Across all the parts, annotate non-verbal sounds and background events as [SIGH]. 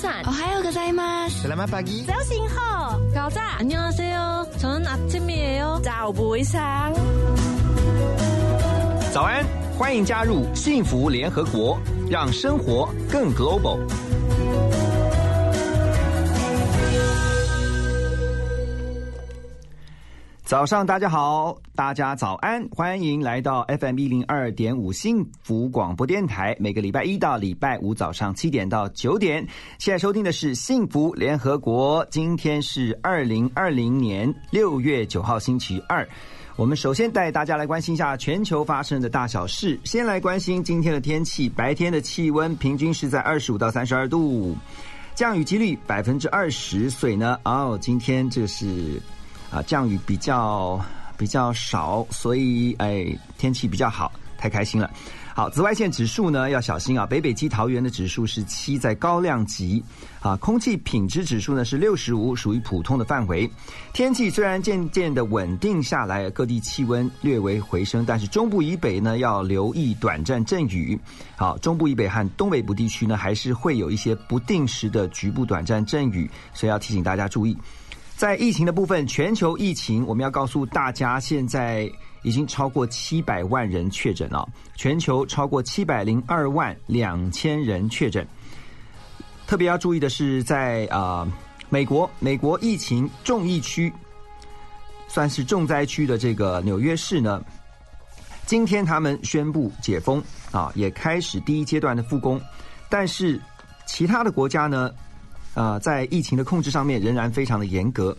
Good morning. Bonjour. 早安。哦，还有个在吗？Selamat pagi. 早醒好。早安。안녕하세 요。 저는아침이에 요。 早不会上。早安，欢迎加入幸福联合国，让生活更 global。早上，大家好， 大家早安，欢迎来到 FM 一零二点五幸福广播电台。每个礼拜一到礼拜五早上七点到九点，现在收听的是幸福联合国。今天是二零二零年六月九号，星期二。我们首先带大家来关心一下全球发生的大小事。先来关心今天的天气，白天的气温平均是在二十五到三十二度，降雨几率百分之二十。所以呢？哦，今天这是。啊，降雨比较比较少，所以哎，天气比较好，太开心了。好，紫外线指数呢要小心啊，北北基桃园的指数是七，在高量级啊。空气品质指数呢是六十五，属于普通的范围。天气虽然渐渐的稳定下来，各地气温略微回升，但是中部以北呢要留意短暂阵雨。好，中部以北和东北部地区呢还是会有一些不定时的局部短暂阵雨，所以要提醒大家注意。在疫情的部分，全球疫情，我们要告诉大家，现在已经超过七百万人确诊了，全球超过七百零二万两千人确诊。特别要注意的是，在啊美国，美国疫情重疫区，算是重灾区的这个纽约市呢，今天他们宣布解封啊，也开始第一阶段的复工，但是其他的国家呢？啊，在疫情的控制上面仍然非常的严格。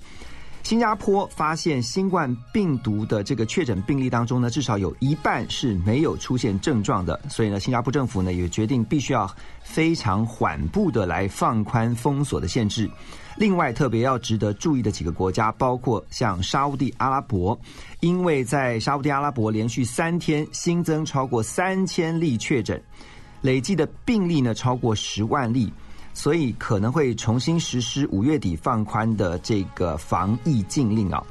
新加坡发现新冠病毒的这个确诊病例当中呢，至少有一半是没有出现症状的，所以呢，新加坡政府呢也决定必须要非常缓步的来放宽封锁的限制。另外，特别要值得注意的几个国家，包括像沙地阿拉伯，因为在沙地阿拉伯连续三天新增超过三千例确诊，累计的病例呢超过十万例。所以可能会重新实施五月底放宽的这个防疫禁令啊。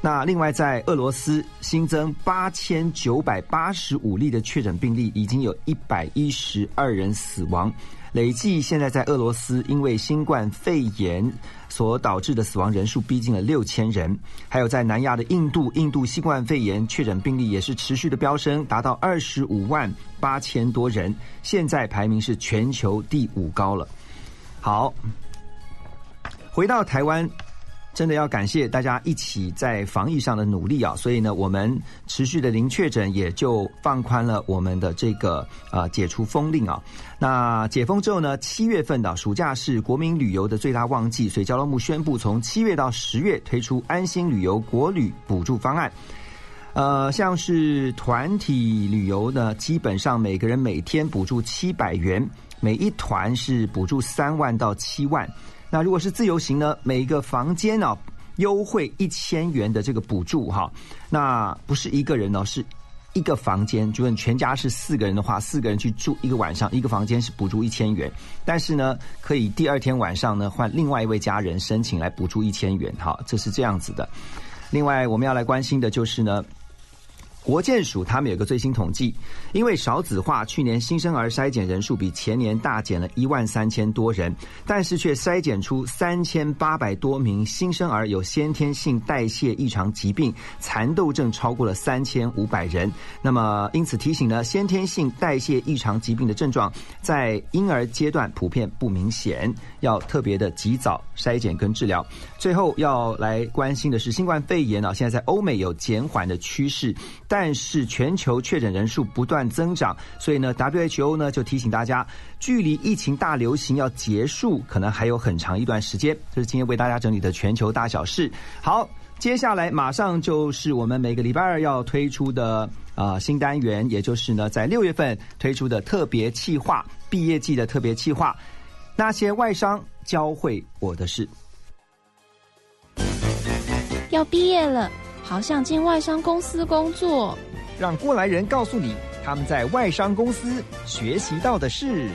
那另外，在俄罗斯新增八千九百八十五例的确诊病例，已经有一百一十二人死亡，累计现在在俄罗斯因为新冠肺炎所导致的死亡人数逼近了六千人。还有在南亚的印度，印度新冠肺炎确诊病例也是持续的飙升，达到二十五万八千多人，现在排名是全球第五高了。好，回到台湾。真的要感谢大家一起在防疫上的努力啊！所以呢，我们持续的零确诊，也就放宽了我们的这个呃解除封令啊。那解封之后呢，七月份的暑假是国民旅游的最大旺季，所以交通部宣布从七月到十月推出安心旅游国旅补助方案。呃，像是团体旅游呢，基本上每个人每天补助七百元，每一团是补助三万到七万。那如果是自由行呢？每一个房间呢，优惠一千元的这个补助哈。那不是一个人哦，是一个房间。如果你全家是四个人的话，四个人去住一个晚上，一个房间是补助一千元。但是呢，可以第二天晚上呢换另外一位家人申请来补助一千元哈。这是这样子的。另外我们要来关心的就是呢。国建署他们有个最新统计，因为少子化，去年新生儿筛检人数比前年大减了一万三千多人，但是却筛检出三千八百多名新生儿有先天性代谢异常疾病，蚕豆症超过了三千五百人。那么因此提醒呢，先天性代谢异常疾病的症状在婴儿阶段普遍不明显，要特别的及早筛检跟治疗。最后要来关心的是新冠肺炎啊，现在在欧美有减缓的趋势。但是全球确诊人数不断增长，所以呢，WHO 呢就提醒大家，距离疫情大流行要结束，可能还有很长一段时间。这是今天为大家整理的全球大小事。好，接下来马上就是我们每个礼拜二要推出的啊新单元，也就是呢在六月份推出的特别企划——毕业季的特别企划。那些外商教会我的事，要毕业了。好想进外商公司工作，让过来人告诉你他们在外商公司学习到的事。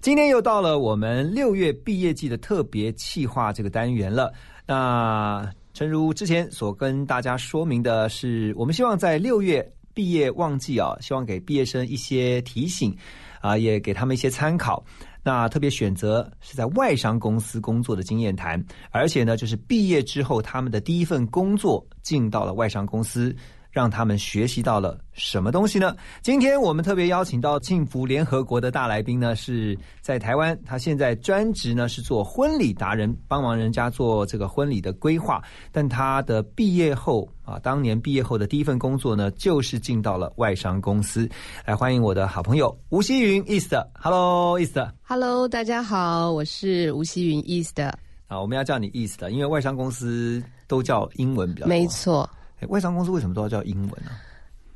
今天又到了我们六月毕业季的特别企划这个单元了。那诚如之前所跟大家说明的是，我们希望在六月毕业旺季啊，希望给毕业生一些提醒啊，也给他们一些参考。那特别选择是在外商公司工作的经验谈，而且呢，就是毕业之后他们的第一份工作进到了外商公司。让他们学习到了什么东西呢？今天我们特别邀请到幸福联合国的大来宾呢，是在台湾，他现在专职呢是做婚礼达人，帮忙人家做这个婚礼的规划。但他的毕业后啊，当年毕业后的第一份工作呢，就是进到了外商公司。来欢迎我的好朋友吴希云 East，Hello，East，Hello，大家好，我是吴希云 East。啊，我们要叫你 East，因为外商公司都叫英文比较多。没错。外商公司为什么都要叫英文呢？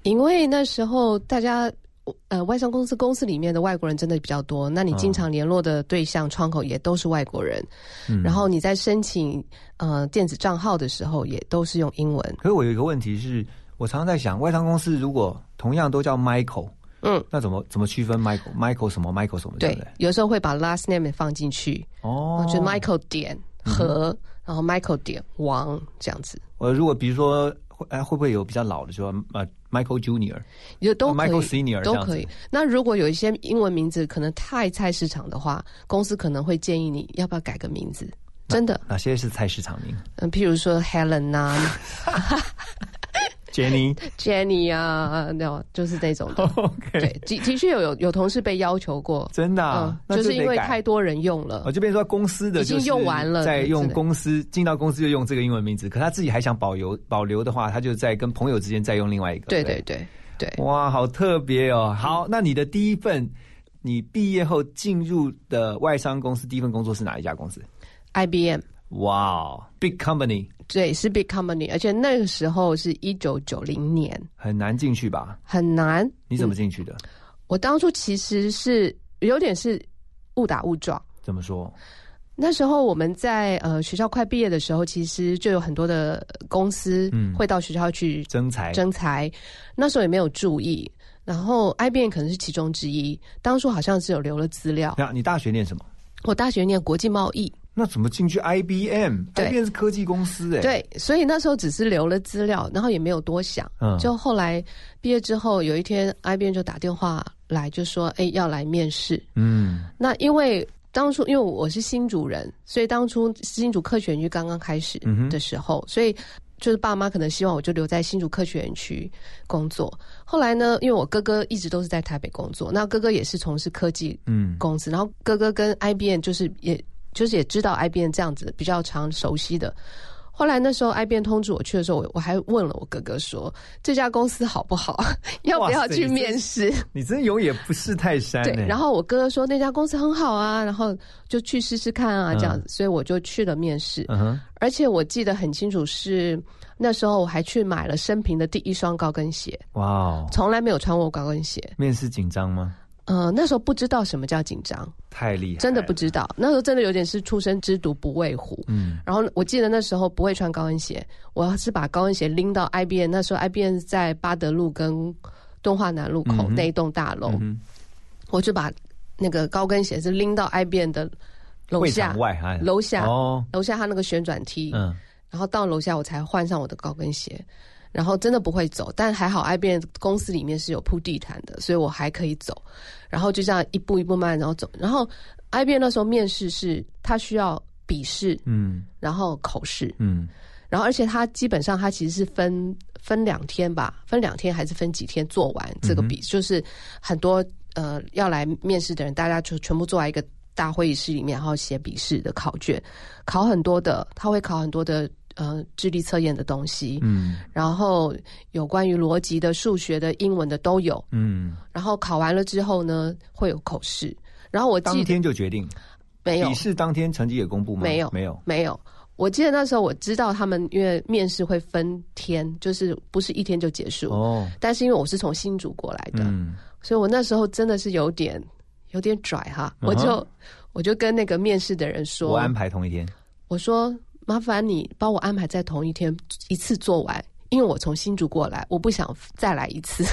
因为那时候大家呃，外商公司公司里面的外国人真的比较多，那你经常联络的对象窗口也都是外国人，然后你在申请呃电子账号的时候也都是用英文。可是我有一个问题是，我常常在想，外商公司如果同样都叫 Michael，嗯，那怎么怎么区分 Michael？Michael 什么？Michael 什么？对，有时候会把 last name 放进去哦，就 Michael 点和然后 Michael 点王这样子。我如果比如说。哎，会不会有比较老的，说呃，Michael Junior，也都可以，Michael Senior 都可以。那如果有一些英文名字可能太菜市场的话，公司可能会建议你要不要改个名字。真的，哪些是菜市场名？嗯，譬如说 Helen 呐。[LAUGHS] Jenny，Jenny 啊，那就是那种的。OK，对，的的确有有有同事被要求过，真的，就是因为太多人用了。我这边说公司的已经用完了，在用公司进到公司就用这个英文名字，可他自己还想保留保留的话，他就在跟朋友之间再用另外一个。对对对对，哇，好特别哦。好，那你的第一份你毕业后进入的外商公司第一份工作是哪一家公司？IBM。哇，Big Company。对，是 big company，而且那个时候是一九九零年，很难进去吧？很难。你怎么进去的？我当初其实是有点是误打误撞。怎么说？那时候我们在呃学校快毕业的时候，其实就有很多的公司会到学校去征才，征才。那时候也没有注意，然后 IBM 可能是其中之一。当初好像是有留了资料。那你大学念什么？我大学念国际贸易。那怎么进去 IBM？IBM 是科技公司哎。对，所以那时候只是留了资料，然后也没有多想。嗯。就后来毕业之后，有一天 IBM 就打电话来，就说：“哎，要来面试。”嗯。那因为当初因为我是新主人，所以当初新竹科学园区刚刚开始的时候，所以就是爸妈可能希望我就留在新竹科学园区工作。后来呢，因为我哥哥一直都是在台北工作，那哥哥也是从事科技嗯公司，然后哥哥跟 IBM 就是也。就是也知道 IBM 这样子比较常熟悉的，后来那时候 IBM 通知我去的时候，我我还问了我哥哥说这家公司好不好，[LAUGHS] 要不要去面试？你真有也不识泰山。对，然后我哥哥说那家公司很好啊，然后就去试试看啊，这样子，所以我就去了面试。嗯而且我记得很清楚，是那时候我还去买了生平的第一双高跟鞋。哇，从来没有穿过高跟鞋。面试紧张吗？呃，那时候不知道什么叫紧张，太厉害，真的不知道。那时候真的有点是初生之犊不畏虎。嗯，然后我记得那时候不会穿高跟鞋，我要是把高跟鞋拎到 IBM，那时候 IBM 在巴德路跟敦化南路口那一栋大楼，我就把那个高跟鞋是拎到 IBM 的楼下外，楼下哦，楼下他那个旋转梯，嗯，然后到楼下我才换上我的高跟鞋。然后真的不会走，但还好 IBM 公司里面是有铺地毯的，所以我还可以走。然后就这样一步一步慢，然后走。然后 IBM 那时候面试是他需要笔试，嗯，然后口试，嗯，然后而且他基本上他其实是分分两天吧，分两天还是分几天做完这个笔，就是很多呃要来面试的人，大家就全部坐在一个大会议室里面，然后写笔试的考卷，考很多的，他会考很多的。呃，智力测验的东西，嗯，然后有关于逻辑的、数学的、英文的都有，嗯，然后考完了之后呢，会有口试，然后我当天就决定，没有。笔试当天成绩也公布吗？没有，没有，没有。我记得那时候我知道他们因为面试会分天，就是不是一天就结束。哦。但是因为我是从新竹过来的，嗯，所以我那时候真的是有点有点拽哈，我就我就跟那个面试的人说，我安排同一天，我说。麻烦你帮我安排在同一天一次做完，因为我从新竹过来，我不想再来一次。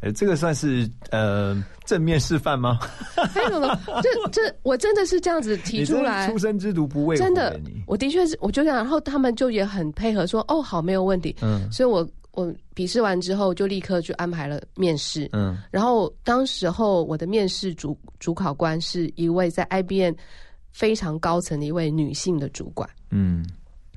呃，[LAUGHS] 这个算是呃正面示范吗？[LAUGHS] 还有呢，这这我真的是这样子提出来，出生之犊不畏。真的，我的确是，我就这样，然后他们就也很配合，说哦好，没有问题。嗯，所以我。我笔试完之后就立刻就安排了面试。嗯，然后当时候我的面试主主考官是一位在 IBM 非常高层的一位女性的主管。嗯，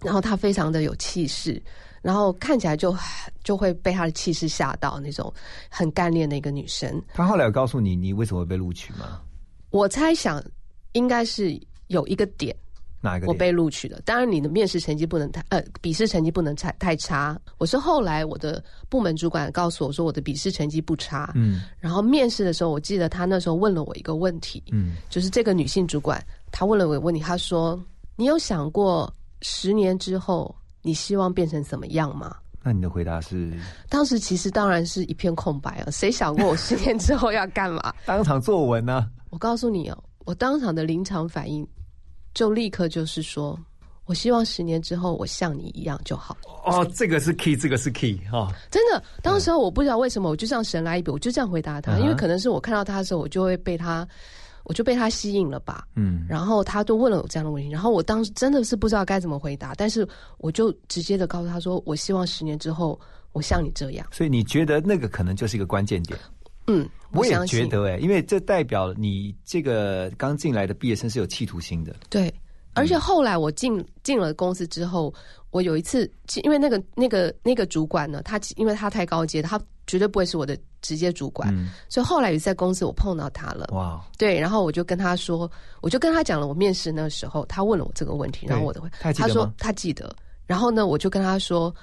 然后她非常的有气势，然后看起来就就会被她的气势吓到那种很干练的一个女生。她后来有告诉你你为什么会被录取吗？我猜想应该是有一个点。哪一个？我被录取了。当然，你的面试成绩不能太呃，笔试成绩不能太太差。我是后来我的部门主管告诉我说，我的笔试成绩不差。嗯。然后面试的时候，我记得他那时候问了我一个问题。嗯。就是这个女性主管，她问了我问题，她说：“你有想过十年之后你希望变成什么样吗？”那你的回答是？当时其实当然是一片空白啊！谁想过我十年之后要干嘛？[LAUGHS] 当场作文呢？我告诉你哦，我当场的临场反应。就立刻就是说，我希望十年之后我像你一样就好。哦，这个是 key，这个是 key 哈。真的，当时候我不知道为什么，我就像神来一笔，我就这样回答他。因为可能是我看到他的时候，我就会被他，我就被他吸引了吧。嗯。然后他就问了我这样的问题，然后我当时真的是不知道该怎么回答，但是我就直接的告诉他说，我希望十年之后我像你这样。所以你觉得那个可能就是一个关键点？嗯，我也觉得哎，因为这代表你这个刚进来的毕业生是有企图心的。对，而且后来我进进了公司之后，我有一次，因为那个那个那个主管呢，他因为他太高阶，他绝对不会是我的直接主管，所以后来也在公司我碰到他了。哇，对，然后我就跟他说，我就跟他讲了我面试那时候他问了我这个问题，然后我的回，他说他记得，然后呢，我就跟他说，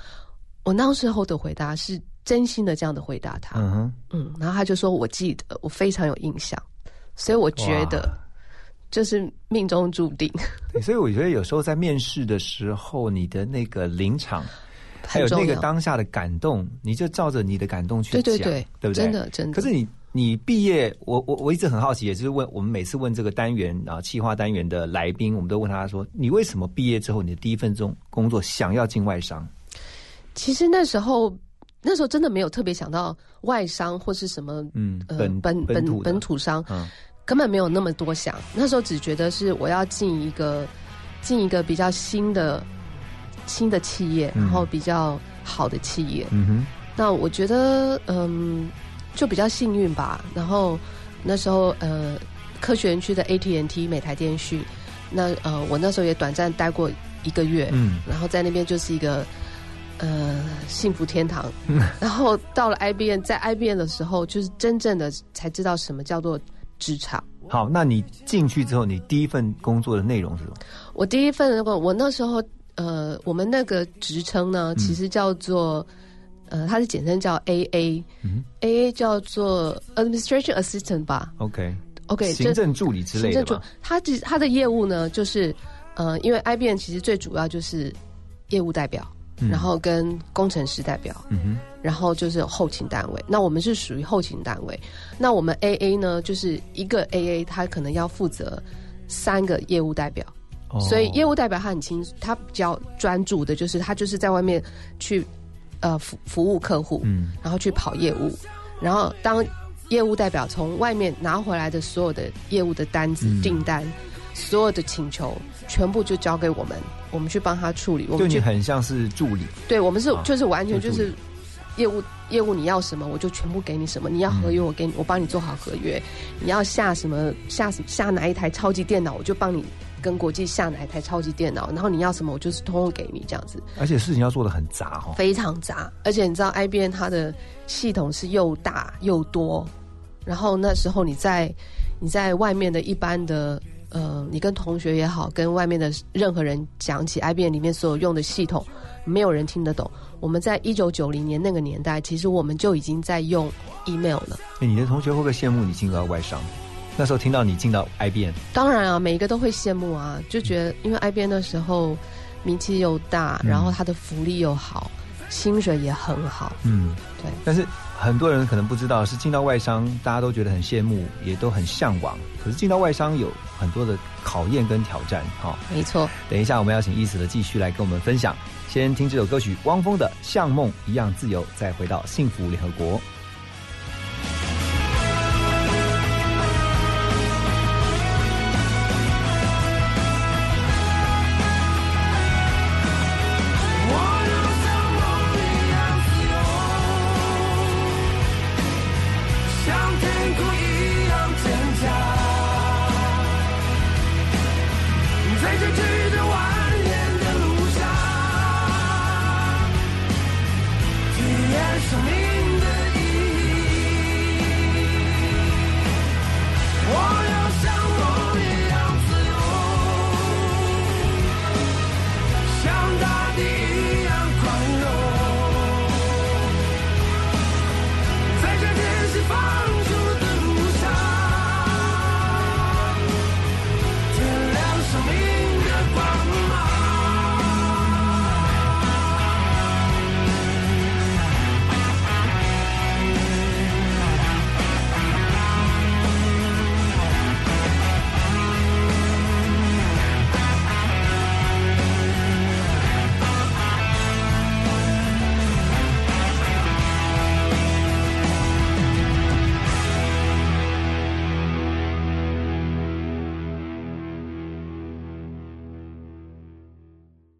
我那时候的回答是。真心的这样的回答他，嗯嗯，然后他就说：“我记得，我非常有印象，所以我觉得就是命中注定。[LAUGHS] ”所以我觉得有时候在面试的时候，你的那个临场，还有那个当下的感动，你就照着你的感动去讲，对对对，对不对？真的真的。可是你你毕业，我我我一直很好奇，也就是问我们每次问这个单元啊，企划单元的来宾，我们都问他说：“你为什么毕业之后，你的第一份中工作想要进外商？”其实那时候。那时候真的没有特别想到外商或是什么，嗯，本本本本土商，根本没有那么多想。那时候只觉得是我要进一个进一个比较新的新的企业，然后比较好的企业。嗯哼，那我觉得嗯，就比较幸运吧。然后那时候呃，科学园区的 AT&T 美台电讯，那呃，我那时候也短暂待过一个月，嗯，然后在那边就是一个。呃，幸福天堂。[LAUGHS] 然后到了 IBM，在 IBM 的时候，就是真正的才知道什么叫做职场。好，那你进去之后，你第一份工作的内容是什么？我第一份那个，我那时候呃，我们那个职称呢，其实叫做呃，它的简称叫 AA，AA 叫做 Administration Assistant 吧？OK，OK，行政助理之类的。行政助，它其它的业务呢，就是呃，因为 IBM 其实最主要就是业务代表。然后跟工程师代表，然后就是后勤单位。那我们是属于后勤单位。那我们 A A 呢，就是一个 A A，他可能要负责三个业务代表。所以业务代表他很清楚，他比较专注的就是他就是在外面去呃服服务客户，然后去跑业务。然后当业务代表从外面拿回来的所有的业务的单子订单。所有的请求全部就交给我们，我们去帮他处理。我们就很像是助理。对，我们是就是完全就是业务业务，你要什么我就全部给你什么。你要合约，我给你，我帮你做好合约。你要下什么下下哪一台超级电脑，我就帮你跟国际下哪一台超级电脑。然后你要什么，我就是通通给你这样子。而且事情要做的很杂哦，非常杂。而且你知道，IBM 它的系统是又大又多。然后那时候你在你在外面的一般的。呃，你跟同学也好，跟外面的任何人讲起 IBM 里面所有用的系统，没有人听得懂。我们在一九九零年那个年代，其实我们就已经在用 email 了。哎，你的同学会不会羡慕你进入到外商？那时候听到你进到 IBM，当然啊，每一个都会羡慕啊，就觉得因为 IBM 的时候名气又大，然后它的福利又好，薪水也很好。嗯，对。但是。很多人可能不知道，是进到外商，大家都觉得很羡慕，也都很向往。可是进到外商有很多的考验跟挑战，哈。没错。等一下，我们要请意思的继续来跟我们分享。先听这首歌曲，汪峰的《像梦一样自由》，再回到幸福联合国。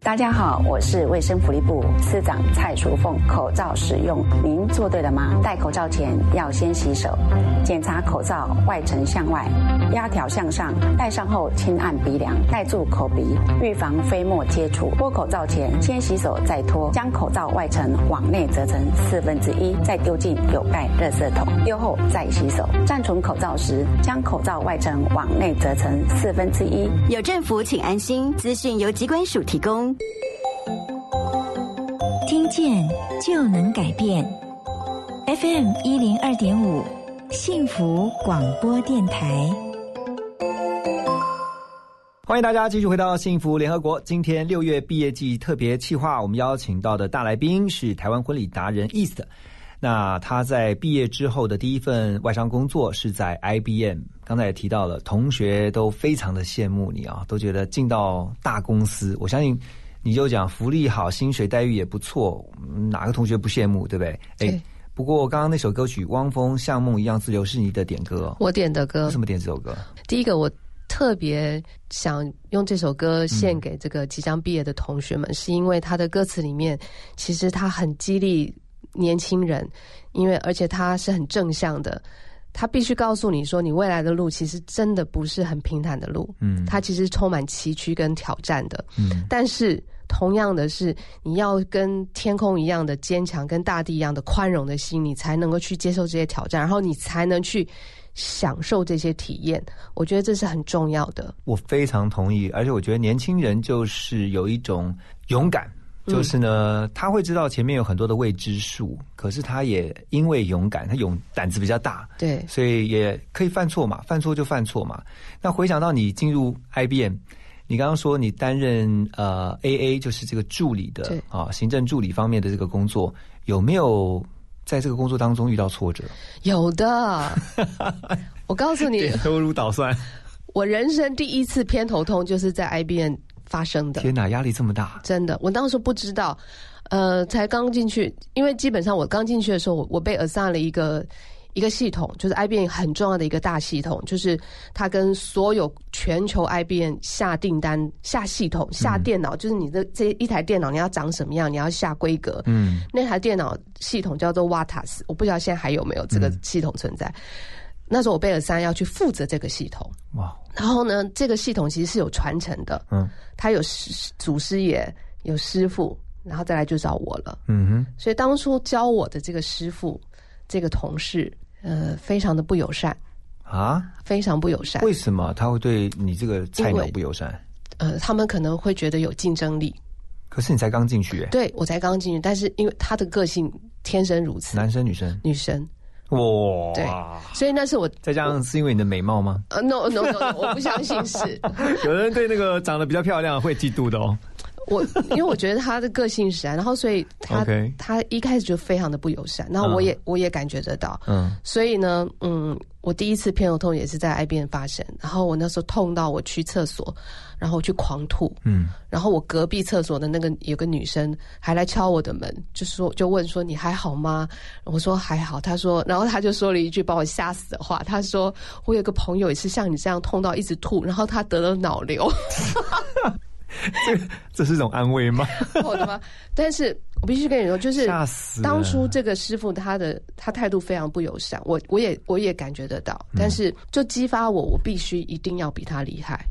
大家好，我是卫生福利部司长蔡淑凤。口罩使用，您做对了吗？戴口罩前要先洗手，检查口罩外层向外，压条向上。戴上后轻按鼻梁，戴住口鼻，预防飞沫接触。脱口罩前先洗手再脱，将口罩外层往内折成四分之一，再丢进有盖热色桶。丢后再洗手。暂存口罩时，将口罩外层往内折成四分之一。有政府，请安心。资讯由机关署提供。听见就能改变，FM 一零二点五，幸福广播电台。欢迎大家继续回到幸福联合国。今天六月毕业季特别企划，我们邀请到的大来宾是台湾婚礼达人 East。那他在毕业之后的第一份外商工作是在 IBM。刚才也提到了，同学都非常的羡慕你啊，都觉得进到大公司，我相信。你就讲福利好，薪水待遇也不错，哪个同学不羡慕，对不对？哎，不过刚刚那首歌曲《汪峰像梦一样自由》是你的点歌，我点的歌。为什么点这首歌？第一个，我特别想用这首歌献给这个即将毕业的同学们，是因为他的歌词里面其实他很激励年轻人，因为而且他是很正向的，他必须告诉你说，你未来的路其实真的不是很平坦的路，嗯，它其实充满崎岖跟挑战的，嗯，但是。同样的是，你要跟天空一样的坚强，跟大地一样的宽容的心，你才能够去接受这些挑战，然后你才能去享受这些体验。我觉得这是很重要的。我非常同意，而且我觉得年轻人就是有一种勇敢，就是呢，他会知道前面有很多的未知数，可是他也因为勇敢，他勇胆子比较大，对，所以也可以犯错嘛，犯错就犯错嘛。那回想到你进入 IBM。你刚刚说你担任呃 A A 就是这个助理的啊行政助理方面的这个工作，有没有在这个工作当中遇到挫折？有的，[LAUGHS] 我告诉你，头如捣蒜。我人生第一次偏头痛就是在 I B N 发生的。天哪，压力这么大！真的，我当时不知道，呃，才刚进去，因为基本上我刚进去的时候，我我被 assign 了一个。一个系统就是 IBM 很重要的一个大系统，就是它跟所有全球 IBM 下订单、下系统、下电脑，就是你的这一台电脑你要长什么样，你要下规格。嗯，那台电脑系统叫做 Watas，我不知道现在还有没有这个系统存在。那时候我贝尔三要去负责这个系统。哇！然后呢，这个系统其实是有传承的。嗯，他有师祖师爷，有师傅，然后再来就找我了。嗯哼。所以当初教我的这个师傅，这个同事。呃，非常的不友善啊，非常不友善。为什么他会对你这个菜鸟不友善？呃，他们可能会觉得有竞争力。可是你才刚进去，对我才刚进去，但是因为他的个性天生如此，男生女生女生哇，对，所以那是我再加上是因为你的美貌吗？呃，no no no，我不相信是。[LAUGHS] 有人对那个长得比较漂亮会嫉妒的哦。我因为我觉得他的个性是啊，然后所以他他一开始就非常的不友善，然后我也我也感觉得到，嗯，所以呢，嗯，我第一次偏头痛也是在 I 边发生，然后我那时候痛到我去厕所，然后去狂吐，嗯，然后我隔壁厕所的那个有个女生还来敲我的门，就说就问说你还好吗？我说还好，她说，然后她就说了一句把我吓死的话，她说我有个朋友也是像你这样痛到一直吐，然后他得了脑瘤。[LAUGHS] [LAUGHS] 这这是一种安慰吗？我的吗？但是我必须跟你说，就是当初这个师傅他的他态度非常不友善，我我也我也感觉得到，但是就激发我，我必须一定要比他厉害。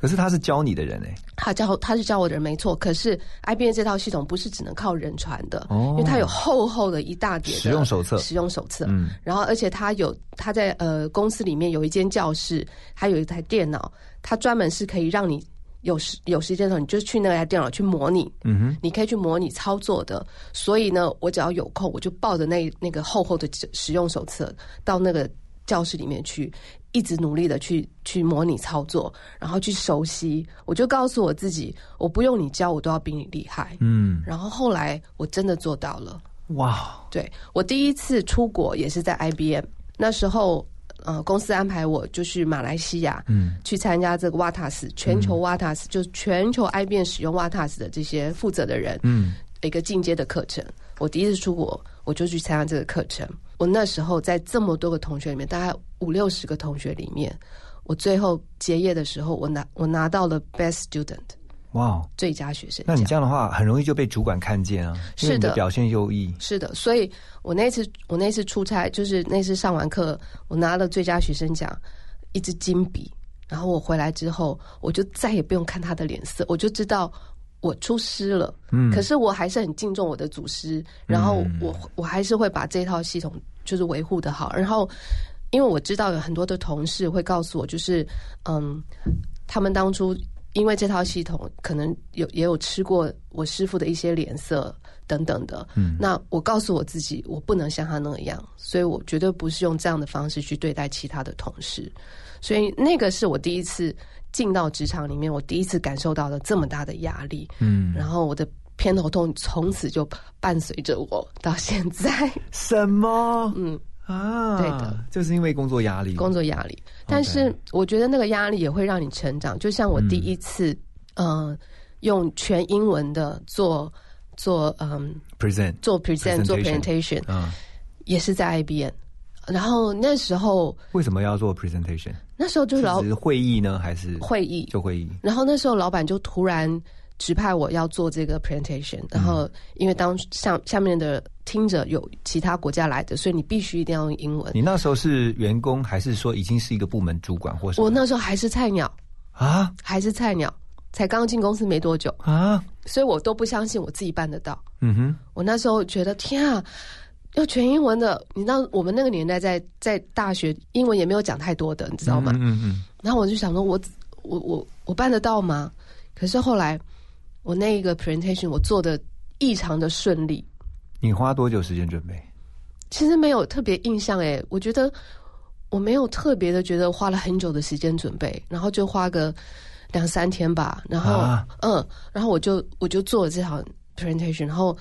可是他是教你的人哎，他教他是教我的人没错。可是 IBM 这套系统不是只能靠人传的，因为它有厚厚的一大叠使用手册，使用手册。嗯，然后而且他有他在呃公司里面有一间教室，还有一台电脑，他专门是可以让你。有时有时间的时候，你就去那台电脑去模拟，嗯哼，你可以去模拟操作的。所以呢，我只要有空，我就抱着那那个厚厚的使用手册到那个教室里面去，一直努力的去去模拟操作，然后去熟悉。我就告诉我自己，我不用你教，我都要比你厉害。嗯，然后后来我真的做到了。哇！对我第一次出国也是在 IBM，那时候。呃，公司安排我就去马来西亚，嗯，去参加这个瓦塔斯全球瓦塔斯，就是全球 IBM 使用瓦塔斯的这些负责的人，嗯，一个进阶的课程。我第一次出国，我就去参加这个课程。我那时候在这么多个同学里面，大概五六十个同学里面，我最后结业的时候，我拿我拿到了 Best Student。哇，最佳学生。那你这样的话，很容易就被主管看见啊，是的，表现优异。是的，所以我那次我那次出差，就是那次上完课，我拿了最佳学生奖，一支金笔。然后我回来之后，我就再也不用看他的脸色，我就知道我出师了。嗯，可是我还是很敬重我的祖师，然后我我还是会把这套系统就是维护的好。然后，因为我知道有很多的同事会告诉我，就是嗯，他们当初因为这套系统，可能有也有吃过我师傅的一些脸色等等的。嗯，那我告诉我自己，我不能像他那样，所以我绝对不是用这样的方式去对待其他的同事。所以那个是我第一次进到职场里面，我第一次感受到了这么大的压力。嗯，然后我的偏头痛从此就伴随着我到现在。什么？嗯啊，对的，就是因为工作压力。工作压力，但是我觉得那个压力也会让你成长。就像我第一次，嗯，用全英文的做做嗯，present 做 present 做 presentation，嗯，也是在 IBM。然后那时候为什么要做 presentation？那时候就是老会议呢，还是会议就会议。然后那时候老板就突然指派我要做这个 presentation。然后因为当下下面的听着有其他国家来的，所以你必须一定要用英文。你那时候是员工，还是说已经是一个部门主管，或是我那时候还是菜鸟啊？还是菜鸟，才刚进公司没多久啊？所以我都不相信我自己办得到。嗯哼，我那时候觉得天啊！要全英文的，你知道我们那个年代在在大学英文也没有讲太多的，你知道吗？嗯嗯。然后我就想说，我我我我办得到吗？可是后来我那一个 presentation 我做的异常的顺利。你花多久时间准备？其实没有特别印象诶，我觉得我没有特别的觉得花了很久的时间准备，然后就花个两三天吧。然后嗯，然后我就我就做了这场 presentation，然后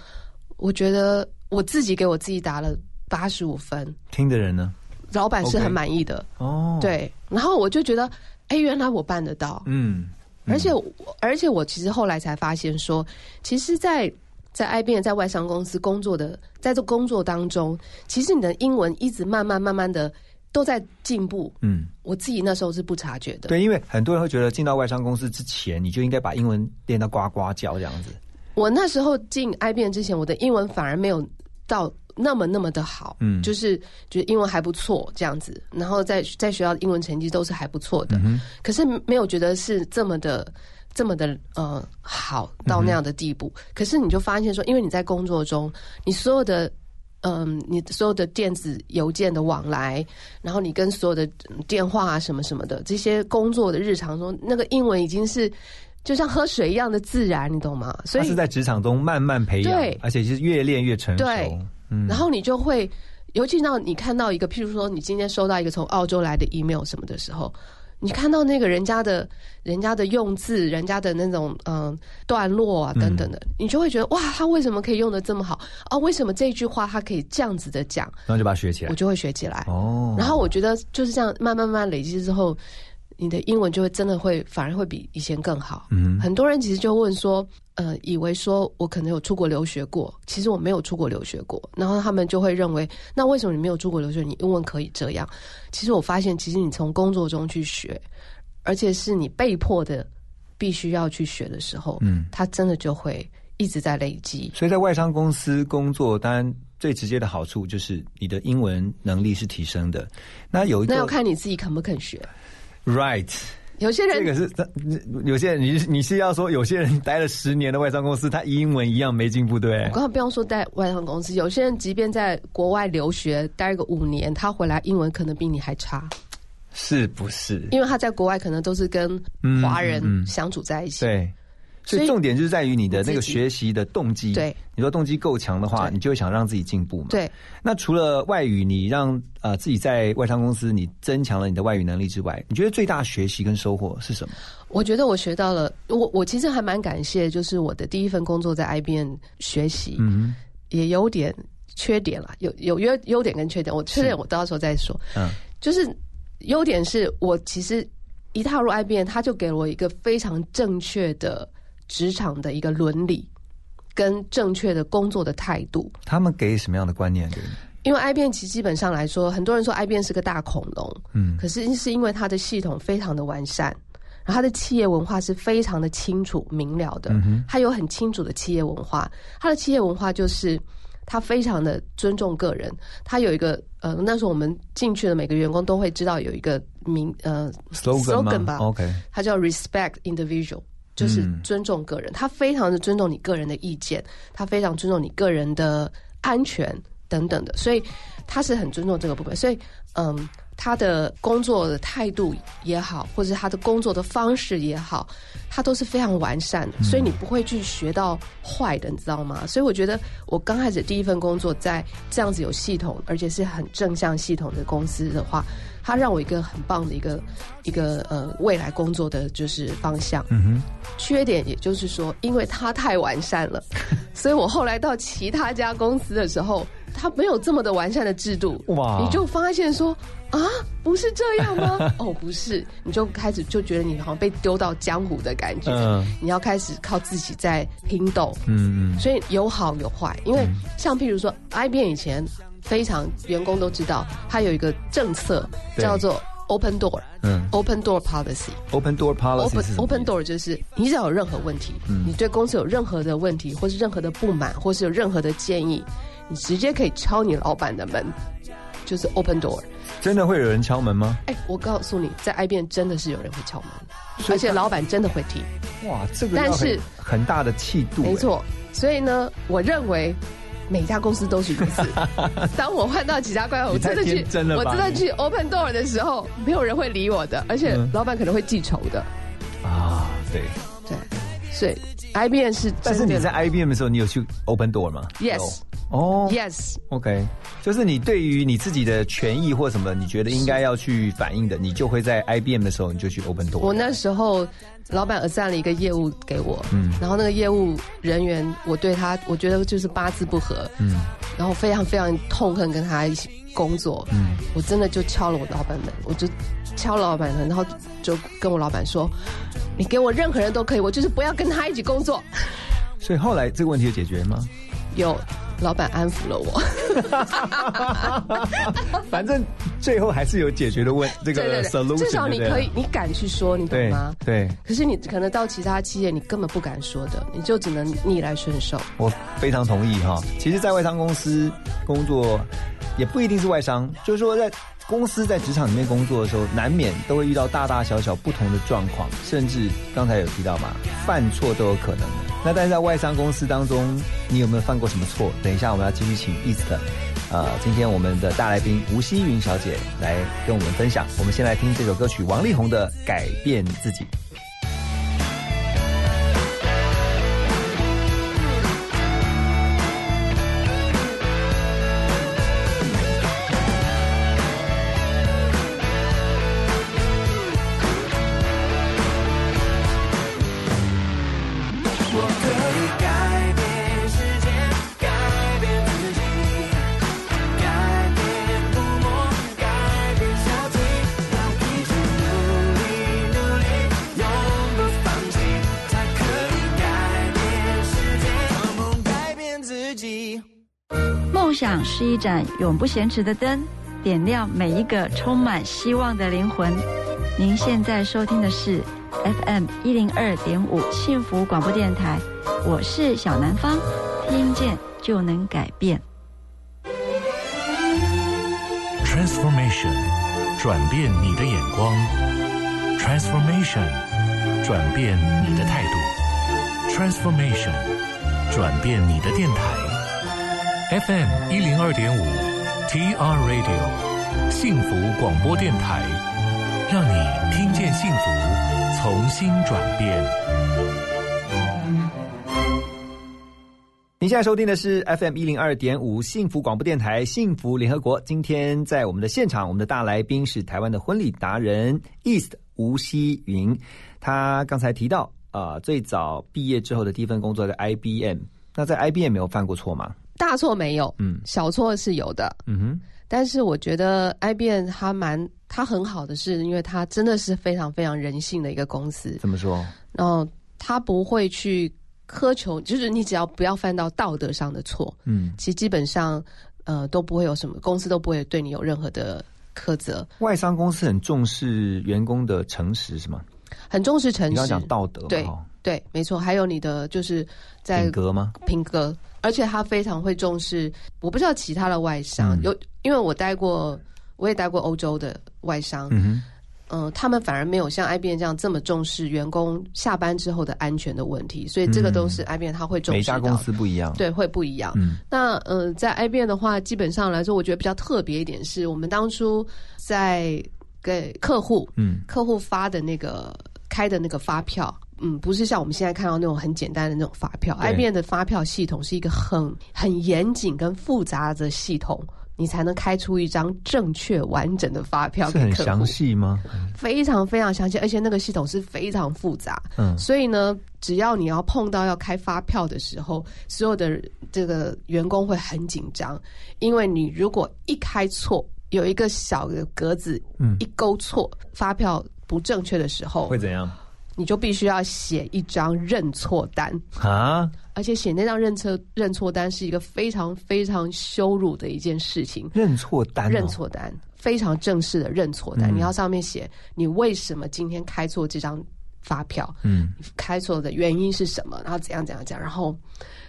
我觉得。我自己给我自己打了八十五分，听的人呢？老板是很满意的哦。对，然后我就觉得，哎，原来我办得到。嗯，而且而且我其实后来才发现说，其实，在在 IBM 在外商公司工作的，在这工作当中，其实你的英文一直慢慢慢慢的都在进步。嗯，我自己那时候是不察觉的。对，因为很多人会觉得进到外商公司之前，你就应该把英文练到呱呱叫这样子。我那时候进 IBM 之前，我的英文反而没有。到那么那么的好，嗯，就是觉得英文还不错这样子，然后在在学校英文成绩都是还不错的，嗯可是没有觉得是这么的这么的呃好到那样的地步。可是你就发现说，因为你在工作中，你所有的嗯，你所有的电子邮件的往来，然后你跟所有的电话啊什么什么的这些工作的日常中，那个英文已经是。就像喝水一样的自然，你懂吗？所以是在职场中慢慢培养，而且是越练越成熟。对，然后你就会，尤其到你看到一个，譬如说，你今天收到一个从澳洲来的 email 什么的时候，你看到那个人家的、人家的用字、人家的那种嗯段落啊等等的，你就会觉得哇，他为什么可以用的这么好啊？为什么这句话他可以这样子的讲？然后就把它学起来，我就会学起来哦。然后我觉得就是这样，慢慢慢累积之后。你的英文就会真的会反而会比以前更好。嗯，很多人其实就问说，呃，以为说我可能有出国留学过，其实我没有出国留学过。然后他们就会认为，那为什么你没有出国留学，你英文可以这样？其实我发现，其实你从工作中去学，而且是你被迫的必须要去学的时候，嗯，他真的就会一直在累积。所以在外商公司工作，当然最直接的好处就是你的英文能力是提升的。那有一个，那要看你自己肯不肯学。Right，有些人这个是，有些人你你是要说有些人待了十年的外商公司，他英文一样没进步，对？我刚刚不用说待外商公司，有些人即便在国外留学待个五年，他回来英文可能比你还差，是不是？因为他在国外可能都是跟华人相处在一起，对。所以重点就是在于你的那个学习的动机。对，你说动机够强的话，你就会想让自己进步嘛。对。那除了外语，你让呃自己在外商公司你增强了你的外语能力之外，你觉得最大学习跟收获是什么？我觉得我学到了，我我其实还蛮感谢，就是我的第一份工作在 IBM 学习，嗯，也有点缺点了，有有优优点跟缺点，我缺点我到时候再说。嗯，就是优点是我其实一踏入 IBM，他就给了我一个非常正确的。职场的一个伦理跟正确的工作的态度，他们给什么样的观念给你？因为 IBM 其实基本上来说，很多人说 IBM 是个大恐龙，嗯，可是是因为它的系统非常的完善，然后它的企业文化是非常的清楚明了的，它有很清楚的企业文化。它的企业文化就是他非常的尊重个人。他有一个呃，那时候我们进去的每个员工都会知道有一个名呃 slogan 吧，OK，它叫 respect individual，就是尊重个人。他非常的尊重你个人的意见，他非常尊重你个人的安全等等的，所以他是很尊重这个部分。所以嗯。他的工作的态度也好，或者他的工作的方式也好，他都是非常完善的，所以你不会去学到坏的，你知道吗？所以我觉得我刚开始第一份工作在这样子有系统，而且是很正向系统的公司的话，他让我一个很棒的一个一个呃未来工作的就是方向。嗯哼，缺点也就是说，因为它太完善了，[LAUGHS] 所以我后来到其他家公司的时候。它没有这么的完善的制度，哇！你就发现说啊，不是这样吗？[LAUGHS] 哦，不是，你就开始就觉得你好像被丢到江湖的感觉，嗯，你要开始靠自己在拼斗，嗯嗯，所以有好有坏，因为像譬如说，IBM 以前非常员工都知道，它有一个政策叫做 Open Door，嗯，Open Door Policy，Open Door Policy，Open Door 就是你只要有任何问题，你对公司有任何的问题，或是任何的不满，或是有任何的建议。你直接可以敲你老板的门，就是 open door。真的会有人敲门吗？哎，我告诉你，在 IBM 真的是有人会敲门，而且老板真的会听。哇，这个但是很大的气度。没错，所以呢，我认为每家公司都是如此。[LAUGHS] 当我换到几家关，我真的去，我真的去 open door 的时候，没有人会理我的，而且老板可能会记仇的。啊，对对，所以 IBM 是。但是你在 IBM 的时候，你有去 open door 吗？Yes。哦，Yes，OK，就是你对于你自己的权益或什么，你觉得应该要去反映的，你就会在 IBM 的时候，你就去 Open Door。我那时候老板 assign 了一个业务给我，嗯，然后那个业务人员，我对他，我觉得就是八字不合，嗯，然后非常非常痛恨跟他一起工作，嗯，我真的就敲了我老板门，我就敲老板门，然后就跟我老板说，你给我任何人都可以，我就是不要跟他一起工作。所以后来这个问题有解决吗？有。老板安抚了我，[LAUGHS] 反正最后还是有解决的问这个 solution。至少你可以，你敢去说，你懂吗？对。可是你可能到其他企业，你根本不敢说的，你就只能逆来顺受。我非常同意哈。其实，在外商公司工作，也不一定是外商，就是说在。公司在职场里面工作的时候，难免都会遇到大大小小不同的状况，甚至刚才有提到嘛，犯错都有可能。那但是在外商公司当中，你有没有犯过什么错？等一下我们要继续请 East，呃，今天我们的大来宾吴希云小姐来跟我们分享。我们先来听这首歌曲，王力宏的《改变自己》。是一盏永不闲置的灯，点亮每一个充满希望的灵魂。您现在收听的是 FM 一零二点五幸福广播电台，我是小南方，听见就能改变。Transformation，转变你的眼光；Transformation，转变你的态度；Transformation，转变你的电台。FM 一零二点五，TR Radio，幸福广播电台，让你听见幸福，重新转变。您现在收听的是 FM 一零二点五幸福广播电台，幸福联合国。今天在我们的现场，我们的大来宾是台湾的婚礼达人 East 吴希云。他刚才提到，啊，最早毕业之后的第一份工作在 IBM。那在 IBM 没有犯过错吗？大错没有，嗯，小错是有的，嗯哼。但是我觉得 IBM 它蛮它很好的，是因为它真的是非常非常人性的一个公司。怎么说？然后它不会去苛求，就是你只要不要犯到道德上的错，嗯，其实基本上呃都不会有什么公司都不会对你有任何的苛责。外商公司很重视员工的诚实，是吗？很重视诚实。你要讲道德，对对，没错。还有你的就是在品格吗？品格，而且他非常会重视。我不知道其他的外商有，因为我待过，我也待过欧洲的外商。嗯嗯，他们反而没有像 IBM 这样这么重视员工下班之后的安全的问题，所以这个都是 IBM 他会重视。每家公司不一样，对，会不一样。嗯，那呃，在 IBM 的话，基本上来说，我觉得比较特别一点是，我们当初在给客户，嗯，客户发的那个开的那个发票，嗯，不是像我们现在看到那种很简单的那种发票，IBM 的发票系统是一个很很严谨跟复杂的系统。你才能开出一张正确完整的发票。是很详细吗？非常非常详细，而且那个系统是非常复杂。嗯，所以呢，只要你要碰到要开发票的时候，所有的这个员工会很紧张，因为你如果一开错，有一个小的格子，嗯，一勾错，发票不正确的时候，会怎样？你就必须要写一张认错单啊！而且写那张认错认错单是一个非常非常羞辱的一件事情。认错单，认错单，非常正式的认错单。你要上面写你为什么今天开错这张发票？嗯，开错的原因是什么？然后怎样怎样讲？然后，